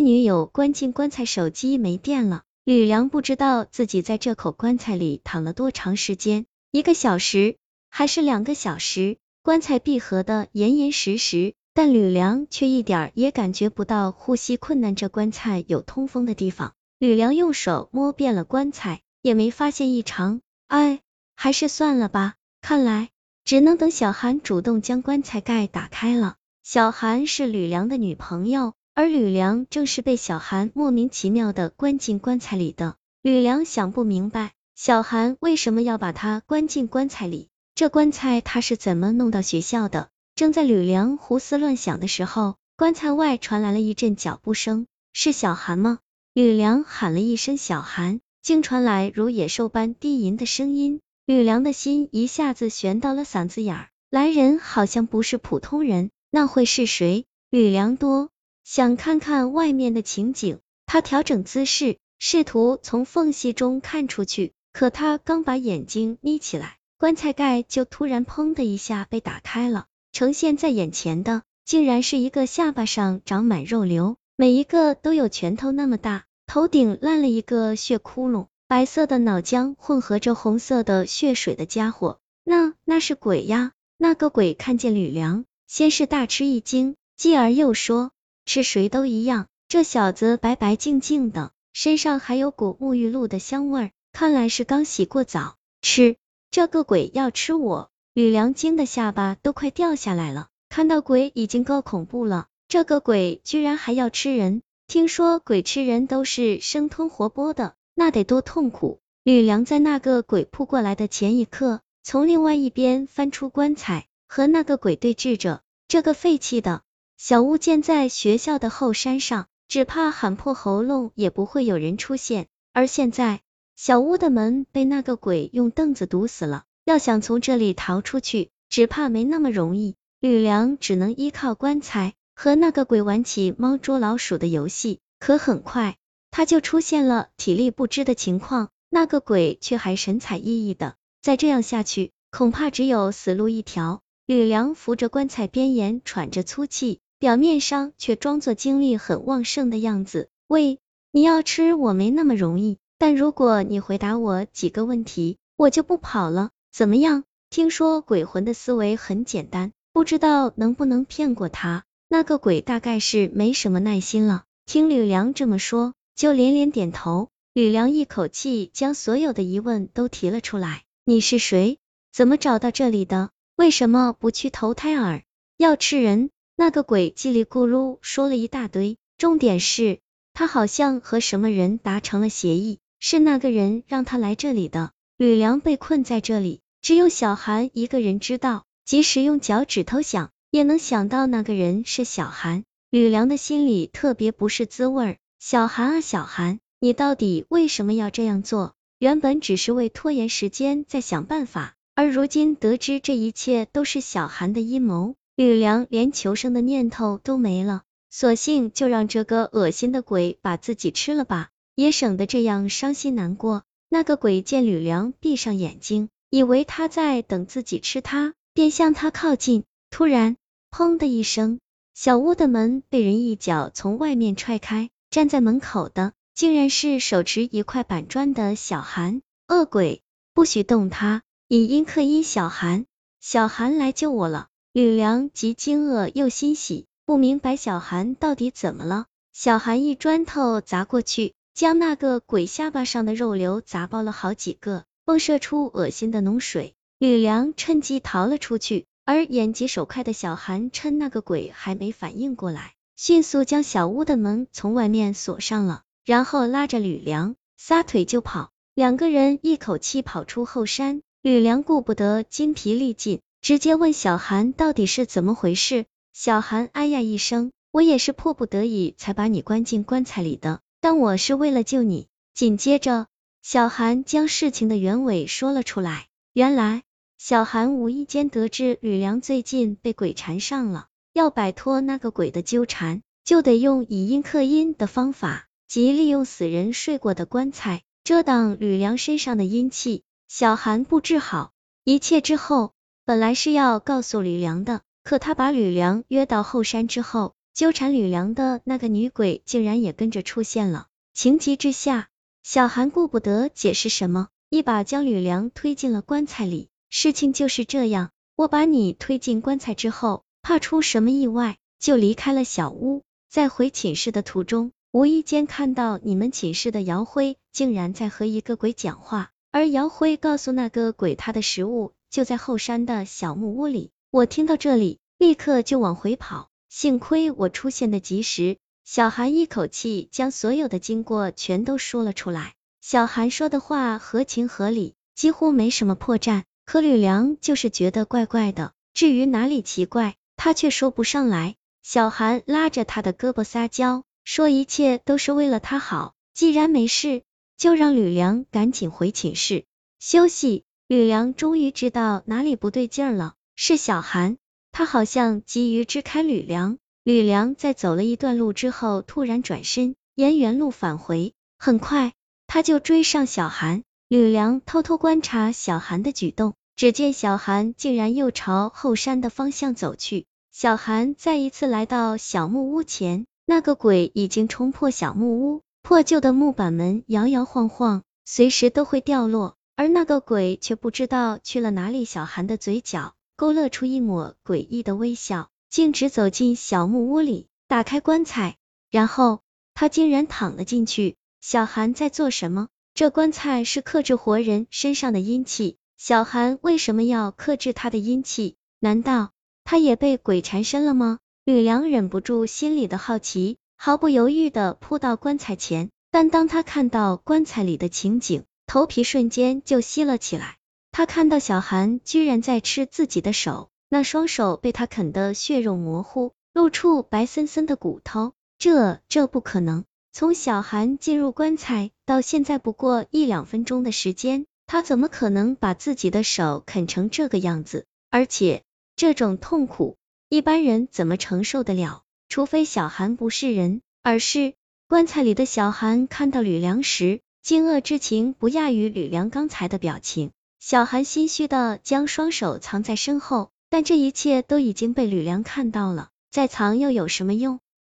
女友关进棺材，手机没电了。吕梁不知道自己在这口棺材里躺了多长时间，一个小时还是两个小时？棺材闭合的严严实实，但吕梁却一点也感觉不到呼吸困难。这棺材有通风的地方，吕梁用手摸遍了棺材，也没发现异常。哎，还是算了吧，看来只能等小韩主动将棺材盖打开了。小韩是吕梁的女朋友，而吕梁正是被小韩莫名其妙的关进棺材里的。吕梁想不明白，小韩为什么要把他关进棺材里？这棺材他是怎么弄到学校的？正在吕梁胡思乱想的时候，棺材外传来了一阵脚步声，是小韩吗？吕梁喊了一声小韩，竟传来如野兽般低吟的声音，吕梁的心一下子悬到了嗓子眼儿。来人好像不是普通人，那会是谁？吕梁多想看看外面的情景，他调整姿势，试图从缝隙中看出去，可他刚把眼睛眯起来。棺材盖就突然砰的一下被打开了，呈现在眼前的竟然是一个下巴上长满肉瘤，每一个都有拳头那么大，头顶烂了一个血窟窿，白色的脑浆混合着红色的血水的家伙，那那是鬼呀！那个鬼看见吕梁，先是大吃一惊，继而又说，吃谁都一样，这小子白白净净的，身上还有股沐浴露的香味，看来是刚洗过澡，吃。这个鬼要吃我，吕梁惊的下巴都快掉下来了。看到鬼已经够恐怖了，这个鬼居然还要吃人。听说鬼吃人都是生吞活剥的，那得多痛苦。吕梁在那个鬼扑过来的前一刻，从另外一边翻出棺材，和那个鬼对峙着。这个废弃的小屋建在学校的后山上，只怕喊破喉咙也不会有人出现。而现在。小屋的门被那个鬼用凳子堵死了，要想从这里逃出去，只怕没那么容易。吕梁只能依靠棺材和那个鬼玩起猫捉老鼠的游戏，可很快他就出现了体力不支的情况，那个鬼却还神采奕奕的。再这样下去，恐怕只有死路一条。吕梁扶着棺材边沿，喘着粗气，表面上却装作精力很旺盛的样子。喂，你要吃我没那么容易。但如果你回答我几个问题，我就不跑了，怎么样？听说鬼魂的思维很简单，不知道能不能骗过他。那个鬼大概是没什么耐心了，听吕梁这么说，就连连点头。吕梁一口气将所有的疑问都提了出来：你是谁？怎么找到这里的？为什么不去投胎儿？要吃人？那个鬼叽里咕噜说了一大堆，重点是他好像和什么人达成了协议。是那个人让他来这里的。吕梁被困在这里，只有小韩一个人知道，即使用脚趾头想，也能想到那个人是小韩。吕梁的心里特别不是滋味。小韩啊，小韩，你到底为什么要这样做？原本只是为拖延时间在想办法，而如今得知这一切都是小韩的阴谋，吕梁连求生的念头都没了，索性就让这个恶心的鬼把自己吃了吧。也省得这样伤心难过。那个鬼见吕梁闭上眼睛，以为他在等自己吃他，便向他靠近。突然，砰的一声，小屋的门被人一脚从外面踹开。站在门口的，竟然是手持一块板砖的小韩。恶鬼，不许动他！以阴克阴，小韩，小韩来救我了！吕梁既惊愕又欣喜，不明白小韩到底怎么了。小韩一砖头砸过去。将那个鬼下巴上的肉瘤砸爆了好几个，迸射出恶心的脓水。吕梁趁机逃了出去，而眼疾手快的小韩趁那个鬼还没反应过来，迅速将小屋的门从外面锁上了，然后拉着吕梁撒腿就跑。两个人一口气跑出后山，吕梁顾不得筋疲力尽，直接问小韩到底是怎么回事。小韩哎呀一声，我也是迫不得已才把你关进棺材里的。但我是为了救你。紧接着，小韩将事情的原委说了出来。原来，小韩无意间得知吕梁最近被鬼缠上了，要摆脱那个鬼的纠缠，就得用以阴克阴的方法，即利用死人睡过的棺材遮挡吕梁身上的阴气。小韩布置好一切之后，本来是要告诉吕梁的，可他把吕梁约到后山之后，纠缠吕梁的那个女鬼竟然也跟着出现了。情急之下，小韩顾不得解释什么，一把将吕梁推进了棺材里。事情就是这样，我把你推进棺材之后，怕出什么意外，就离开了小屋。在回寝室的途中，无意间看到你们寝室的姚辉竟然在和一个鬼讲话，而姚辉告诉那个鬼他的食物就在后山的小木屋里。我听到这里，立刻就往回跑，幸亏我出现的及时。小韩一口气将所有的经过全都说了出来。小韩说的话合情合理，几乎没什么破绽。可吕梁就是觉得怪怪的，至于哪里奇怪，他却说不上来。小韩拉着他的胳膊撒娇，说一切都是为了他好，既然没事，就让吕梁赶紧回寝室休息。吕梁终于知道哪里不对劲了，是小韩，他好像急于支开吕梁。吕梁在走了一段路之后，突然转身沿原路返回，很快他就追上小韩。吕梁偷偷观察小韩的举动，只见小韩竟然又朝后山的方向走去。小韩再一次来到小木屋前，那个鬼已经冲破小木屋，破旧的木板门摇摇晃晃，随时都会掉落。而那个鬼却不知道去了哪里。小韩的嘴角勾勒出一抹诡异的微笑，径直走进小木屋里，打开棺材，然后他竟然躺了进去。小韩在做什么？这棺材是克制活人身上的阴气，小韩为什么要克制他的阴气？难道？他也被鬼缠身了吗？吕梁忍不住心里的好奇，毫不犹豫的扑到棺材前。但当他看到棺材里的情景，头皮瞬间就吸了起来。他看到小韩居然在吃自己的手，那双手被他啃得血肉模糊，露出白森森的骨头。这这不可能！从小韩进入棺材到现在不过一两分钟的时间，他怎么可能把自己的手啃成这个样子？而且。这种痛苦，一般人怎么承受得了？除非小韩不是人，而是棺材里的小韩看到吕梁时，惊愕之情不亚于吕梁刚才的表情。小韩心虚的将双手藏在身后，但这一切都已经被吕梁看到了，再藏又有什么用？